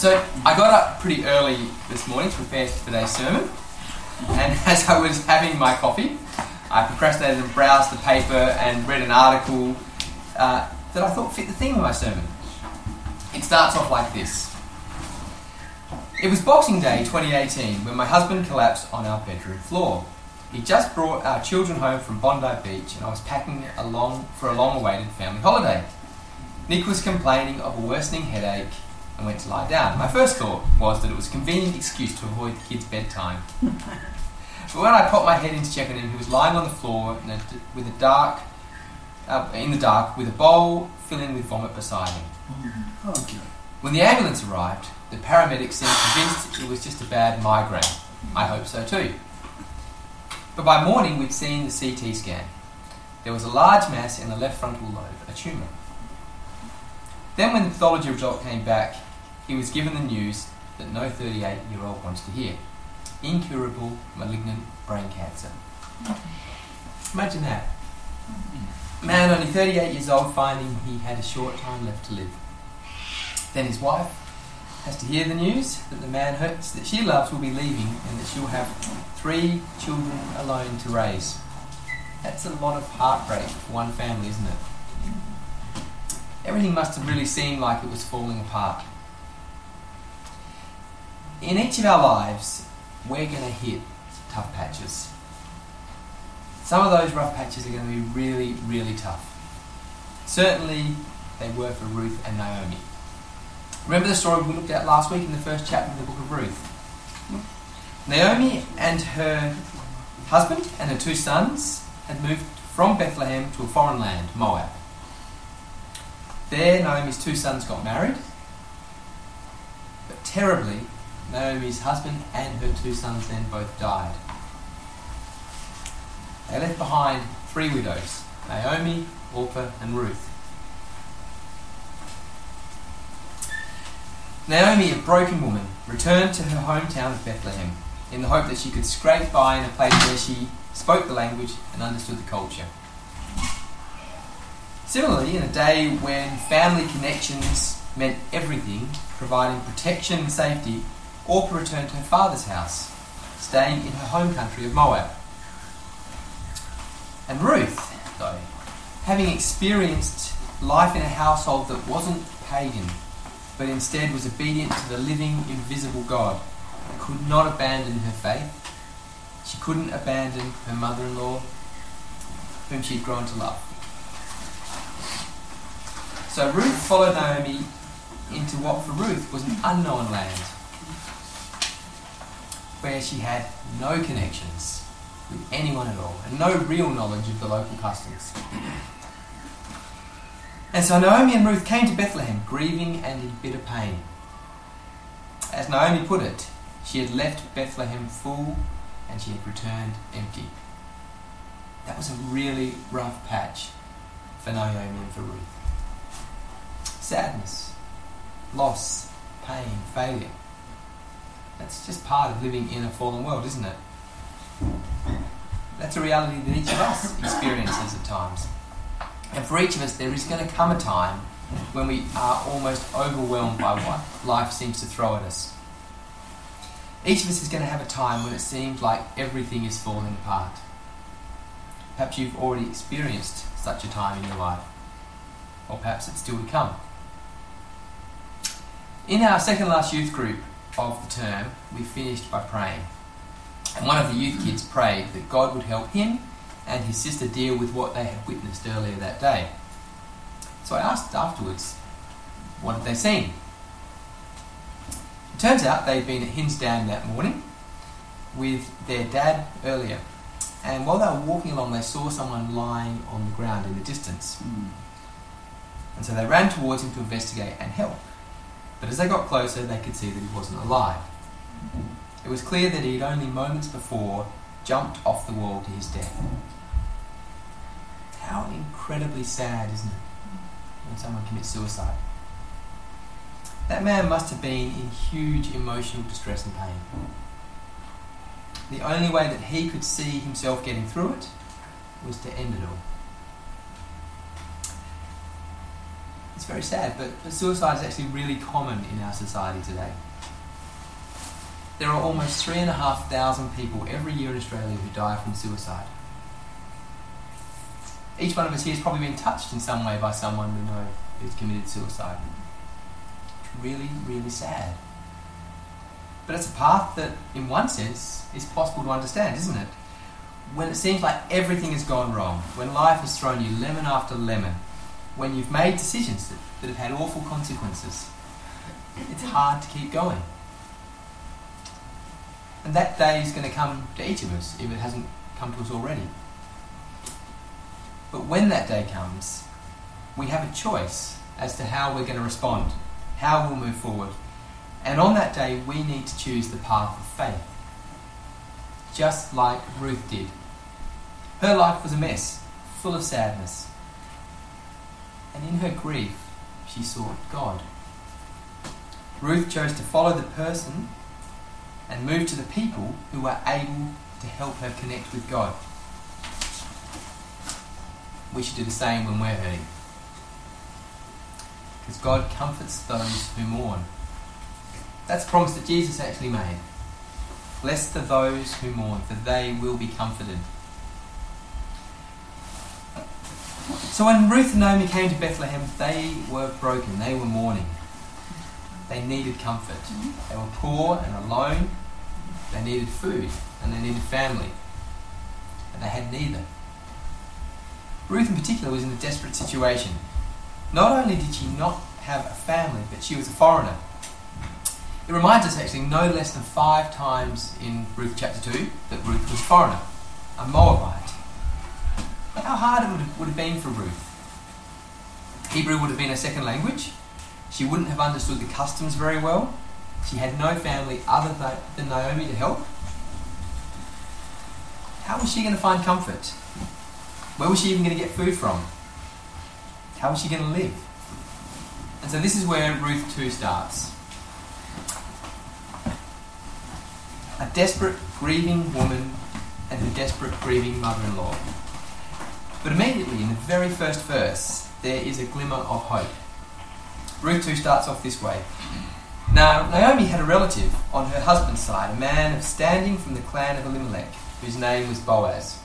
So I got up pretty early this morning to prepare for today's sermon, and as I was having my coffee, I procrastinated and browsed the paper and read an article uh, that I thought fit the theme of my sermon. It starts off like this. It was Boxing Day 2018 when my husband collapsed on our bedroom floor. He just brought our children home from Bondi Beach and I was packing along for a long awaited family holiday. Nick was complaining of a worsening headache and went to lie down. My first thought was that it was a convenient excuse to avoid the kids' bedtime. but when I popped my head in to check on him, he was lying on the floor in a, with a dark, uh, in the dark with a bowl filling with vomit beside him. Okay. When the ambulance arrived, the paramedics seemed convinced it was just a bad migraine. I hope so too. But by morning, we'd seen the CT scan. There was a large mass in the left frontal lobe, a tumour. Then, when the pathology result came back, he was given the news that no 38 year old wants to hear incurable malignant brain cancer. Imagine that. Man, only 38 years old, finding he had a short time left to live. Then his wife has to hear the news that the man hurts that she loves will be leaving and that she'll have three children alone to raise. That's a lot of heartbreak for one family, isn't it? Everything must have really seemed like it was falling apart. In each of our lives, we're going to hit tough patches. Some of those rough patches are going to be really, really tough. Certainly, they were for Ruth and Naomi. Remember the story we looked at last week in the first chapter of the book of Ruth? Naomi and her husband and her two sons had moved from Bethlehem to a foreign land, Moab. There, Naomi's two sons got married, but terribly, Naomi's husband and her two sons then both died. They left behind three widows Naomi, Orpah, and Ruth. Naomi, a broken woman, returned to her hometown of Bethlehem in the hope that she could scrape by in a place where she spoke the language and understood the culture. Similarly, in a day when family connections meant everything, providing protection and safety, Orpah returned to her father's house, staying in her home country of Moab. And Ruth, though, having experienced life in a household that wasn't pagan, but instead was obedient to the living, invisible God, could not abandon her faith. She couldn't abandon her mother in law, whom she had grown to love. So Ruth followed Naomi into what for Ruth was an unknown land, where she had no connections with anyone at all, and no real knowledge of the local customs. And so Naomi and Ruth came to Bethlehem, grieving and in bitter pain. As Naomi put it, she had left Bethlehem full and she had returned empty. That was a really rough patch for Naomi and for Ruth. Sadness, loss, pain, failure. That's just part of living in a fallen world, isn't it? That's a reality that each of us experiences at times. And for each of us, there is going to come a time when we are almost overwhelmed by what life seems to throw at us. Each of us is going to have a time when it seems like everything is falling apart. Perhaps you've already experienced such a time in your life, or perhaps it's still to come. In our second last youth group of the term, we finished by praying. And one of the youth kids prayed that God would help him and his sister deal with what they had witnessed earlier that day. So I asked afterwards, what had they seen? It turns out they'd been at Hinze Dam that morning with their dad earlier. And while they were walking along, they saw someone lying on the ground in the distance. Mm. And so they ran towards him to investigate and help. But as they got closer, they could see that he wasn't alive. It was clear that he had only moments before jumped off the wall to his death. How incredibly sad, isn't it, when someone commits suicide? That man must have been in huge emotional distress and pain. The only way that he could see himself getting through it was to end it all. It's very sad, but, but suicide is actually really common in our society today. There are almost 3,500 people every year in Australia who die from suicide. Each one of us here has probably been touched in some way by someone we know who's committed suicide. It's really, really sad. But it's a path that, in one sense, is possible to understand, isn't it? When it seems like everything has gone wrong, when life has thrown you lemon after lemon, when you've made decisions that, that have had awful consequences, it's hard to keep going. And that day is going to come to each of us if it hasn't come to us already. But when that day comes, we have a choice as to how we're going to respond, how we'll move forward. And on that day, we need to choose the path of faith, just like Ruth did. Her life was a mess, full of sadness. And in her grief, she sought God. Ruth chose to follow the person and move to the people who were able to help her connect with God. We should do the same when we're hurting. Because God comforts those who mourn. That's a promise that Jesus actually made. Blessed are those who mourn, for they will be comforted. So when Ruth and Naomi came to Bethlehem, they were broken, they were mourning. They needed comfort. They were poor and alone. They needed food and they needed family. And they had neither. Ruth, in particular, was in a desperate situation. Not only did she not have a family, but she was a foreigner. It reminds us actually no less than five times in Ruth chapter 2 that Ruth was a foreigner, a Moabite. How hard it would have, would have been for Ruth. Hebrew would have been a second language. She wouldn't have understood the customs very well. She had no family other than Naomi to help. How was she going to find comfort? Where was she even going to get food from? How was she going to live? And so this is where Ruth 2 starts. A desperate, grieving woman and her desperate, grieving mother in law. But immediately, in the very first verse, there is a glimmer of hope. Ruth 2 starts off this way. Now, Naomi had a relative on her husband's side, a man of standing from the clan of Elimelech, whose name was Boaz.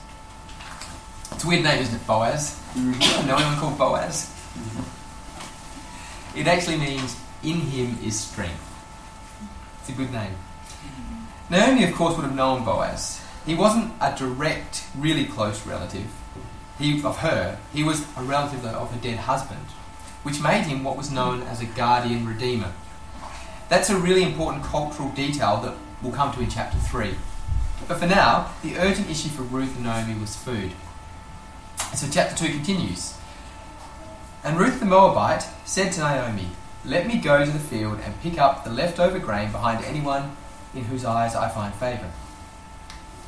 It's a weird name, isn't it, Boaz? Mm-hmm. know anyone called Boaz? Mm-hmm. It actually means, in him is strength. It's a good name. Naomi, of course, would have known Boaz. He wasn't a direct, really close relative he, of her. He was a relative of her dead husband which made him what was known as a guardian redeemer. That's a really important cultural detail that we'll come to in chapter 3. But for now, the urgent issue for Ruth and Naomi was food. So chapter 2 continues. And Ruth the Moabite said to Naomi, Let me go to the field and pick up the leftover grain behind anyone in whose eyes I find favour.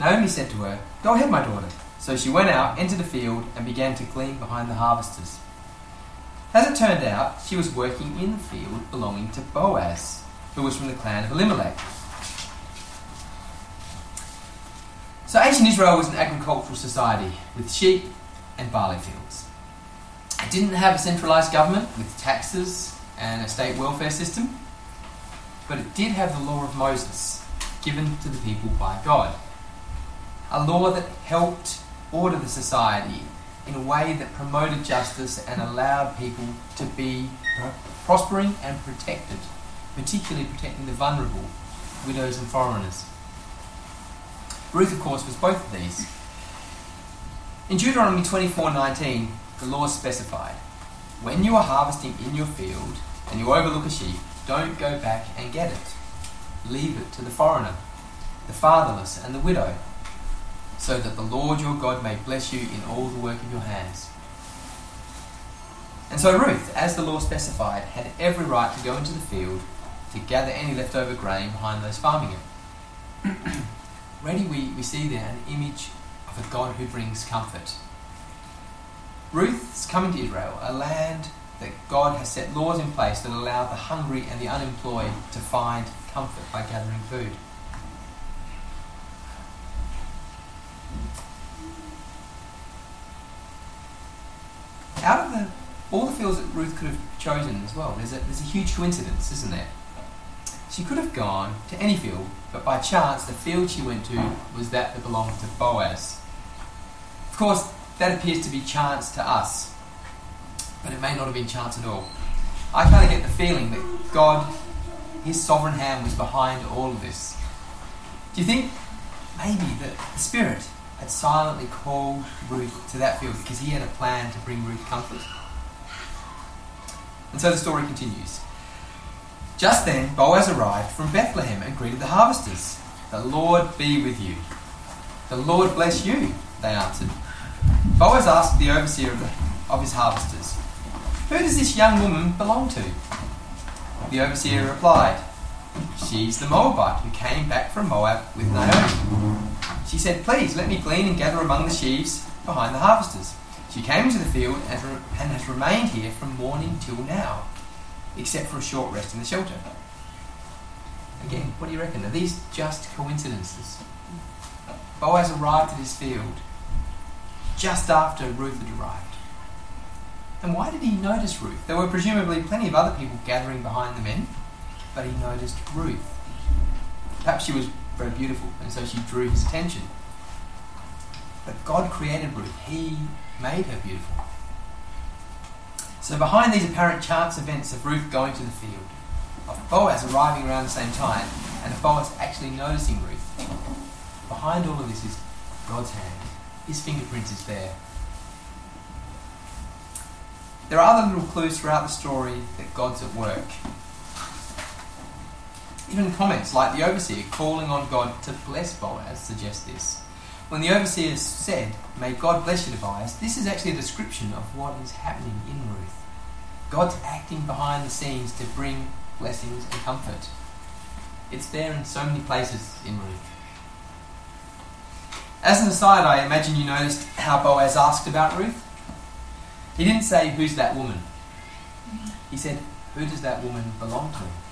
Naomi said to her, Go ahead, my daughter. So she went out, entered the field, and began to glean behind the harvesters. As it turned out, she was working in the field belonging to Boaz, who was from the clan of Elimelech. So ancient Israel was an agricultural society with sheep and barley fields. It didn't have a centralised government with taxes and a state welfare system, but it did have the law of Moses given to the people by God. A law that helped order the society in a way that promoted justice and allowed people to be prospering and protected, particularly protecting the vulnerable, widows and foreigners. Ruth, of course, was both of these. In Deuteronomy 24:19, the law specified, "When you are harvesting in your field and you overlook a sheep, don't go back and get it. Leave it to the foreigner, the fatherless, and the widow." So that the Lord your God may bless you in all the work of your hands. And so Ruth, as the law specified, had every right to go into the field to gather any leftover grain behind those farming it. Ready, we, we see there an image of a God who brings comfort. Ruth's coming to Israel, a land that God has set laws in place that allow the hungry and the unemployed to find comfort by gathering food. Out of the all the fields that Ruth could have chosen as well. There's a, there's a huge coincidence, isn't there? She could have gone to any field, but by chance, the field she went to was that that belonged to Boaz. Of course, that appears to be chance to us, but it may not have been chance at all. I kind of get the feeling that God, His sovereign hand, was behind all of this. Do you think maybe that the Spirit had silently called Ruth to that field because He had a plan to bring Ruth comfort? And so the story continues. Just then, Boaz arrived from Bethlehem and greeted the harvesters. The Lord be with you. The Lord bless you, they answered. Boaz asked the overseer of, the, of his harvesters, Who does this young woman belong to? The overseer replied, She's the Moabite who came back from Moab with Naomi. She said, Please let me glean and gather among the sheaves behind the harvesters. She came into the field and, has remained here from morning till now, except for a short rest in the shelter. Again, what do you reckon? Are these just coincidences? Boaz arrived at his field just after Ruth had arrived. And why did he notice Ruth? There were presumably plenty of other people gathering behind the men, but he noticed Ruth. Perhaps she was very beautiful, and so she drew his attention. But God created Ruth. He made her beautiful. So behind these apparent chance events of Ruth going to the field, of Boaz arriving around the same time, and of Boaz actually noticing Ruth, behind all of this is God's hand. His fingerprints is there. There are other little clues throughout the story that God's at work. Even comments like the overseer calling on God to bless Boaz suggest this. When the overseer said, May God bless you, Tobias, this is actually a description of what is happening in Ruth. God's acting behind the scenes to bring blessings and comfort. It's there in so many places in Ruth. As an aside, I imagine you noticed how Boaz asked about Ruth. He didn't say, Who's that woman? He said, Who does that woman belong to?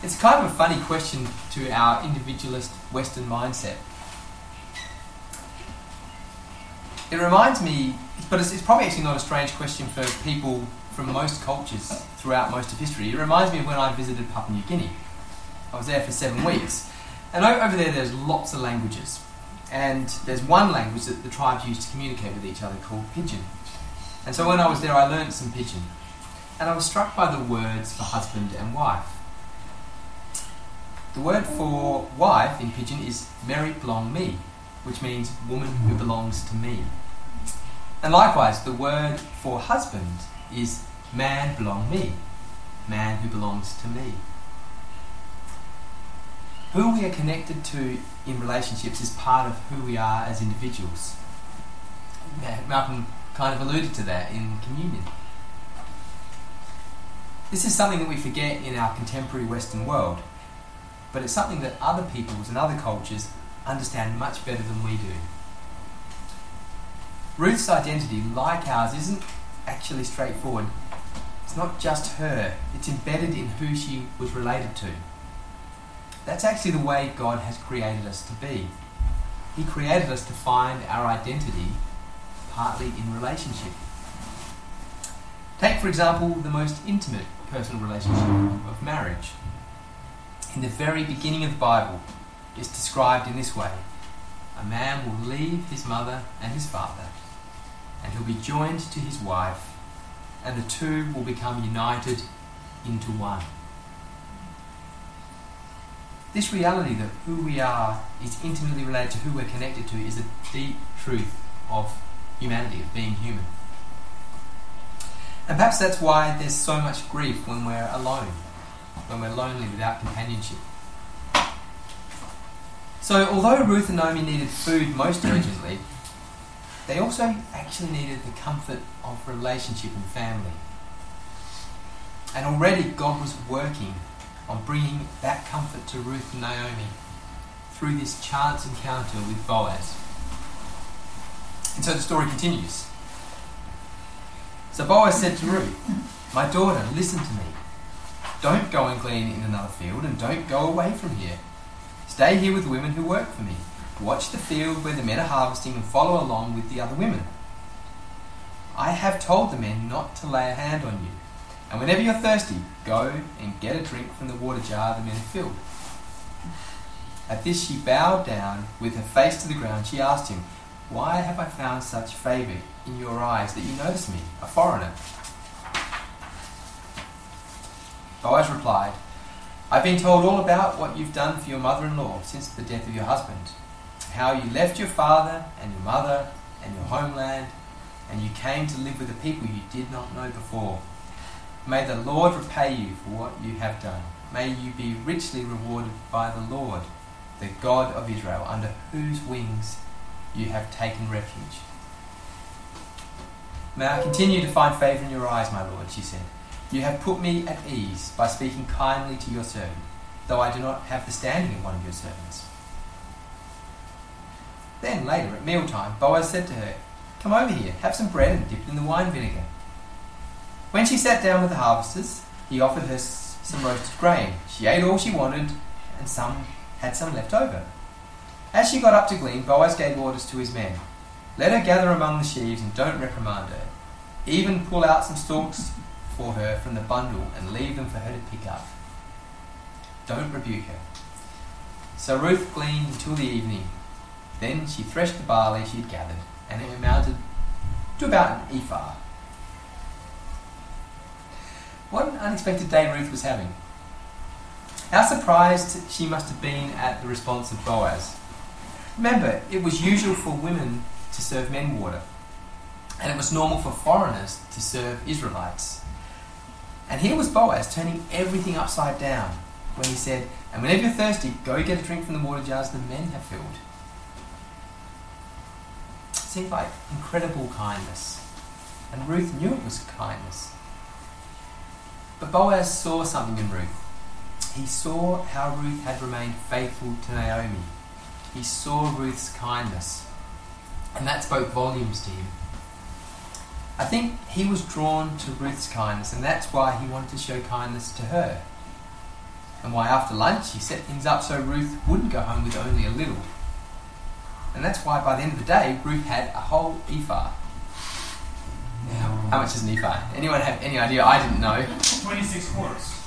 It's kind of a funny question to our individualist Western mindset. It reminds me, but it's, it's, probably actually not a strange question for people from most cultures throughout most of history. It reminds me of when I visited Papua New Guinea. I was there for seven weeks. And over there, there's lots of languages. And there's one language that the tribes use to communicate with each other called Pidgin. And so when I was there, I learned some Pidgin. And I was struck by the words for husband and wife. The word for wife in Pidgin is Meri Blong Me, which means woman who belongs to me. And likewise, the word for husband is man belong me, man who belongs to me. Who we are connected to in relationships is part of who we are as individuals. Malcolm kind of alluded to that in communion. This is something that we forget in our contemporary Western world, but it's something that other peoples and other cultures understand much better than we do. Ruth's identity, like ours, isn't actually straightforward. It's not just her, it's embedded in who she was related to. That's actually the way God has created us to be. He created us to find our identity partly in relationship. Take, for example, the most intimate personal relationship of marriage. In the very beginning of the Bible, is described in this way A man will leave his mother and his father, and he'll be joined to his wife, and the two will become united into one. This reality that who we are is intimately related to who we're connected to is a deep truth of humanity, of being human. And perhaps that's why there's so much grief when we're alone, when we're lonely without companionship. So, although Ruth and Naomi needed food most urgently, they also actually needed the comfort of relationship and family. And already God was working on bringing that comfort to Ruth and Naomi through this chance encounter with Boaz. And so the story continues. So Boaz said to Ruth, My daughter, listen to me. Don't go and glean in another field, and don't go away from here. Stay here with the women who work for me. Watch the field where the men are harvesting and follow along with the other women. I have told the men not to lay a hand on you. And whenever you're thirsty, go and get a drink from the water jar the men have filled. At this she bowed down with her face to the ground. She asked him, Why have I found such favour in your eyes that you notice me, a foreigner? Boaz replied, I've been told all about what you've done for your mother in law since the death of your husband. How you left your father and your mother and your homeland, and you came to live with a people you did not know before. May the Lord repay you for what you have done. May you be richly rewarded by the Lord, the God of Israel, under whose wings you have taken refuge. May I continue to find favour in your eyes, my Lord, she said. You have put me at ease by speaking kindly to your servant, though I do not have the standing of one of your servants. Then, later, at mealtime, Boaz said to her, Come over here, have some bread and dip it in the wine vinegar. When she sat down with the harvesters, he offered her some roasted grain. She ate all she wanted, and some had some left over. As she got up to glean, Boaz gave orders to his men Let her gather among the sheaves and don't reprimand her. Even pull out some stalks for her from the bundle and leave them for her to pick up. Don't rebuke her. So Ruth gleaned until the evening. Then she threshed the barley she had gathered, and it amounted to about an ephah. What an unexpected day Ruth was having. How surprised she must have been at the response of Boaz. Remember, it was usual for women to serve men water, and it was normal for foreigners to serve Israelites. And here was Boaz turning everything upside down when he said, And whenever you're thirsty, go get a drink from the water jars the men have filled. It seemed like incredible kindness. And Ruth knew it was kindness. But Boaz saw something in Ruth. He saw how Ruth had remained faithful to Naomi. He saw Ruth's kindness. And that spoke volumes to him. I think he was drawn to Ruth's kindness, and that's why he wanted to show kindness to her. And why after lunch he set things up so Ruth wouldn't go home with only a little. And that's why by the end of the day, Ruth had a whole ephah. Now, how much is an ephah? Anyone have any idea? I didn't know. 26 quarts.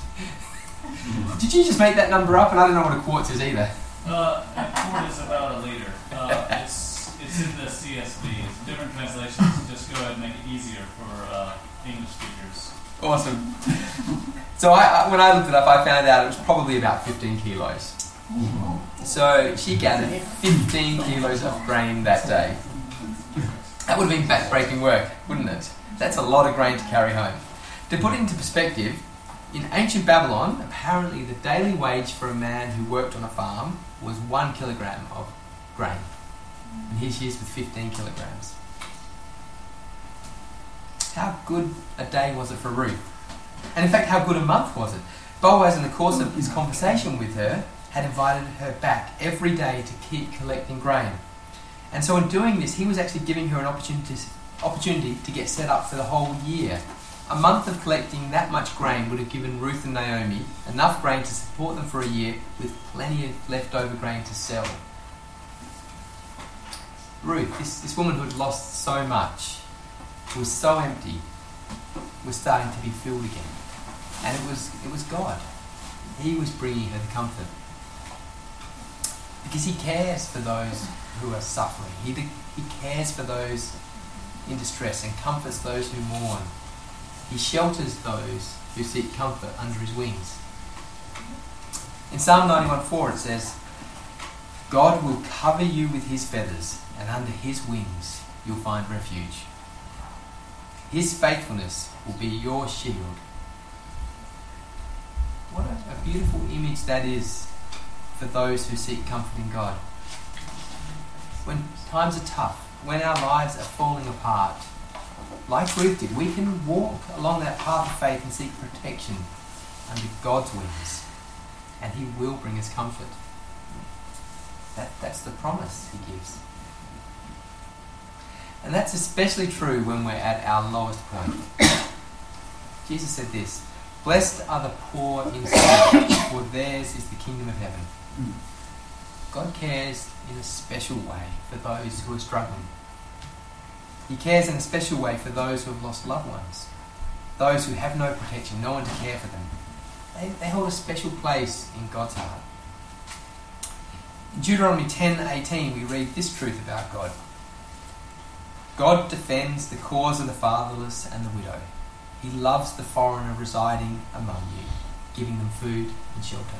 Did you just make that number up? And I don't know what a quart is either. Uh, a quart is about a liter. Uh, it's, it's in the CSB. It's different translations. Just go ahead and make it easier for uh, English speakers. Awesome. So I, I, when I looked it up, I found out it was probably about 15 kilos. So she gathered 15 kilos of grain that day. That would have been back-breaking work, wouldn't it? That's a lot of grain to carry home. To put it into perspective, in ancient Babylon, apparently the daily wage for a man who worked on a farm was one kilogram of grain. And here she is with 15 kilograms. How good a day was it for Ruth? And in fact, how good a month was it? Boaz, in the course of his conversation with her, had invited her back every day to keep collecting grain. And so, in doing this, he was actually giving her an opportunity, opportunity to get set up for the whole year. A month of collecting that much grain would have given Ruth and Naomi enough grain to support them for a year with plenty of leftover grain to sell. Ruth, this, this woman who had lost so much, who was so empty, was starting to be filled again. And it was, it was God. He was bringing her the comfort. Because He cares for those who are suffering. He, he cares for those in distress and comforts those who mourn. He shelters those who seek comfort under his wings. In Psalm 91:4 it says, God will cover you with his feathers, and under his wings you'll find refuge. His faithfulness will be your shield. What a, a beautiful image that is for those who seek comfort in God. When times are tough, when our lives are falling apart, like Ruth did, we can walk along that path of faith and seek protection under God's wings, and He will bring us comfort. That, that's the promise He gives. And that's especially true when we're at our lowest point. Jesus said this Blessed are the poor in spirit, for theirs is the kingdom of heaven. God cares in a special way for those who are struggling. He cares in a special way for those who have lost loved ones, those who have no protection, no one to care for them. They, they hold a special place in God's heart. In Deuteronomy 10:18 we read this truth about God. God defends the cause of the fatherless and the widow. He loves the foreigner residing among you, giving them food and shelter.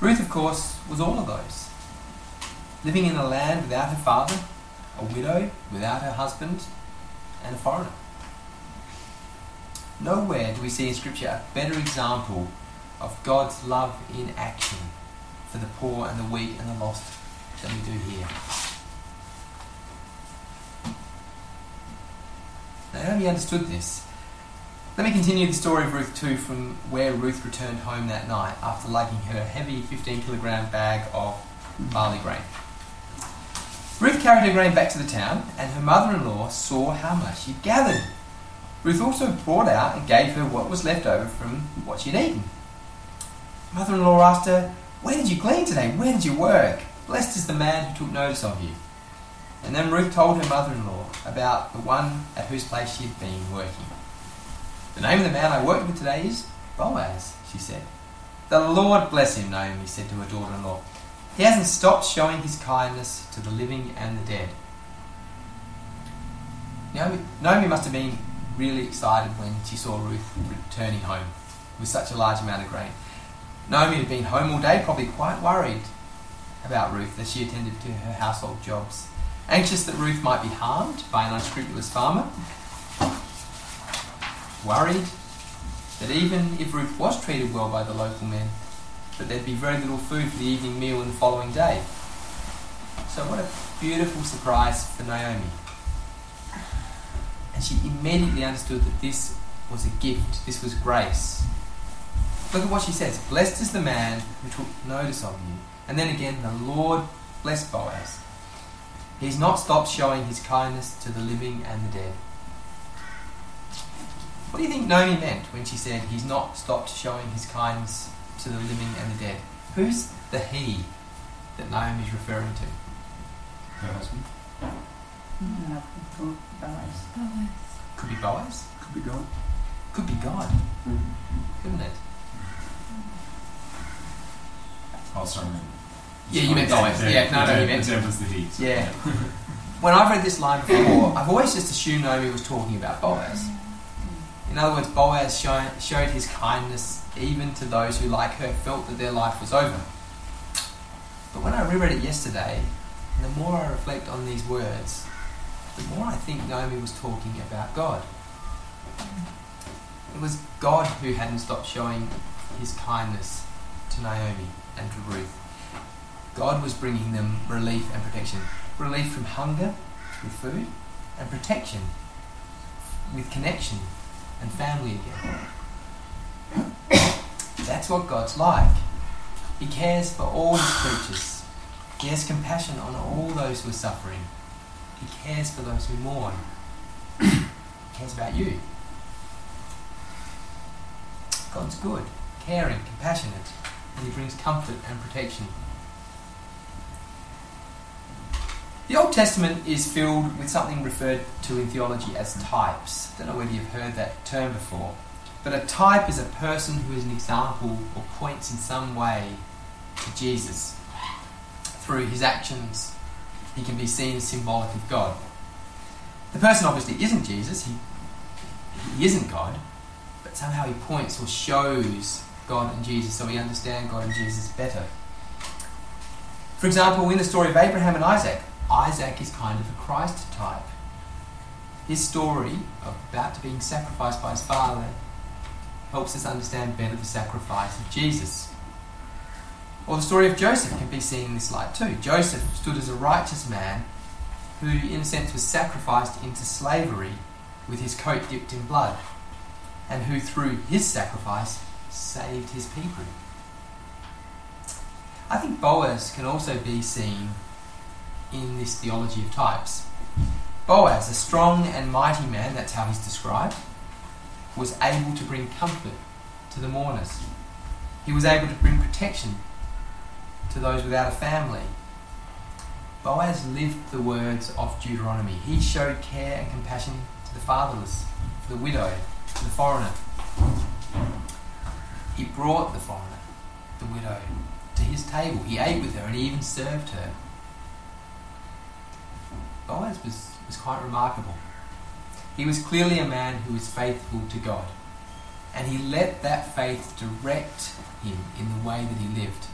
Ruth, of course, was all of those. Living in a land without her father, a widow without her husband, and a foreigner. Nowhere do we see in Scripture a better example of God's love in action for the poor and the weak and the lost than we do here. Naomi understood this. Let me continue the story of Ruth 2 from where Ruth returned home that night after lugging her heavy 15 kilogram bag of barley grain. Ruth carried her grain back to the town, and her mother in law saw how much she'd gathered. Ruth also brought out and gave her what was left over from what she'd eaten. Mother in law asked her, Where did you glean today? Where did you work? Blessed is the man who took notice of you. And then Ruth told her mother in law about the one at whose place she had been working. The name of the man I worked with today is Boaz, she said. The Lord bless him, Naomi said to her daughter in law. He hasn't stopped showing his kindness to the living and the dead. Naomi, Naomi must have been really excited when she saw Ruth returning home with such a large amount of grain. Naomi had been home all day, probably quite worried about Ruth as she attended to her household jobs. Anxious that Ruth might be harmed by an unscrupulous farmer. Worried that even if Ruth was treated well by the local men, that there'd be very little food for the evening meal and the following day. So what a beautiful surprise for Naomi. And she immediately understood that this was a gift, this was grace. Look at what she says Blessed is the man who took notice of you. And then again, the Lord bless Boaz. He's not stopped showing his kindness to the living and the dead. What do you think Naomi meant when she said he's not stopped showing his kindness to the living and the dead? Who's the he that Naomi is referring to? Her husband. No, for Boaz. Could be Boaz. Could be God. Could be God. Mm. Couldn't it? Oh, sorry. Yeah, you meant oh, Boaz. Yeah, no, no, you meant- was the he. so- Yeah. When I've read this line before, I've always just assumed Naomi was talking about Boaz. In other words, Boaz show, showed his kindness even to those who, like her, felt that their life was over. But when I reread it yesterday, and the more I reflect on these words, the more I think Naomi was talking about God. It was God who hadn't stopped showing his kindness to Naomi and to Ruth. God was bringing them relief and protection. Relief from hunger with food, and protection with connection and family again. That's what God's like. He cares for all his creatures. He has compassion on all those who are suffering. He cares for those who mourn. he cares about you. God's good, caring, compassionate, and he brings comfort and protection. The Old Testament is filled with something referred to in theology as types. I don't know whether you've heard that term before. But a type is a person who is an example or points in some way to Jesus. Through his actions, he can be seen as symbolic of God. The person obviously isn't Jesus, he, he isn't God, but somehow he points or shows God and Jesus so we understand God and Jesus better. For example, in the story of Abraham and Isaac, Isaac is kind of a Christ type. His story of about being sacrificed by his father helps us understand better the sacrifice of Jesus. Or the story of Joseph can be seen in this light too. Joseph stood as a righteous man who, in a sense, was sacrificed into slavery with his coat dipped in blood, and who, through his sacrifice, saved his people. I think Boaz can also be seen in this theology of types. Boaz, a strong and mighty man, that's how he's described, was able to bring comfort to the mourners. He was able to bring protection to those without a family. Boaz lived the words of Deuteronomy. He showed care and compassion to the fatherless, to the widow, to the foreigner. He brought the foreigner, the widow, to his table. He ate with her and he even served her. Boaz was, was quite remarkable. He was clearly a man who was faithful to God, and he let that faith direct him in the way that he lived.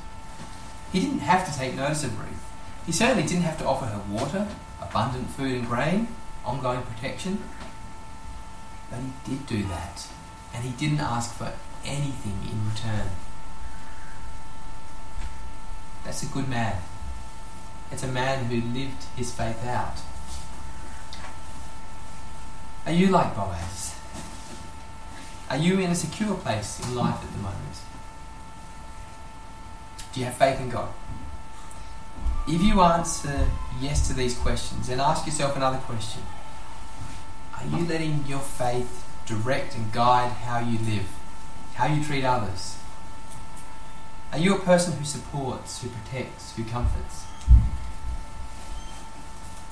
He didn't have to take notice of Ruth. He certainly didn't have to offer her water, abundant food and grain, ongoing protection. But he did do that, and he didn't ask for anything in return. That's a good man. It's a man who lived his faith out. Are you like Boaz? Are you in a secure place in life at the moment? Do you have faith in God? If you answer yes to these questions, then ask yourself another question. Are you letting your faith direct and guide how you live, how you treat others? Are you a person who supports, who protects, who comforts?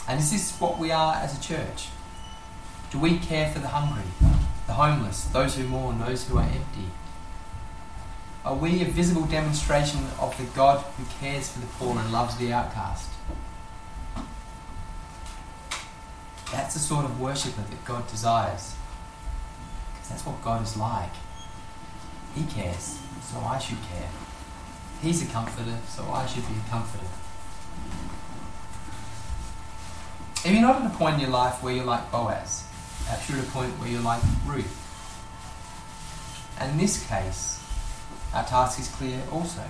And is this what we are as a church? Do we care for the hungry, the homeless, those who mourn, those who are empty? Are we a visible demonstration of the God who cares for the poor and loves the outcast? That's the sort of worshipper that God desires. Because that's what God is like. He cares, so I should care. He's a comforter, so I should be a comforter. If you're not at a point in your life where you're like Boaz, perhaps you're at a point where you're like Ruth. And in this case, our task is clear also.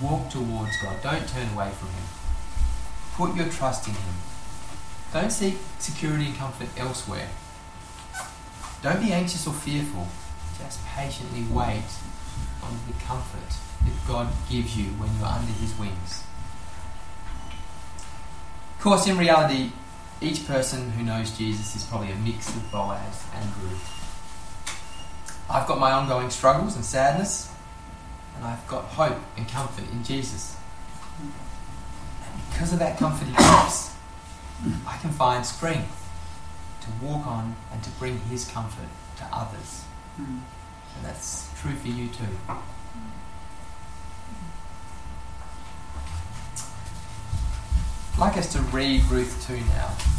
Walk towards God. Don't turn away from Him. Put your trust in Him. Don't seek security and comfort elsewhere. Don't be anxious or fearful. Just patiently wait on the comfort that God gives you when you're under His wings. Of course, in reality, each person who knows Jesus is probably a mix of Boaz and Ruth. I've got my ongoing struggles and sadness, and I've got hope and comfort in Jesus. And because of that comfort He gives, I can find strength to walk on and to bring His comfort to others. Hmm. And that's true for you too. I'd like us to read Ruth 2 now.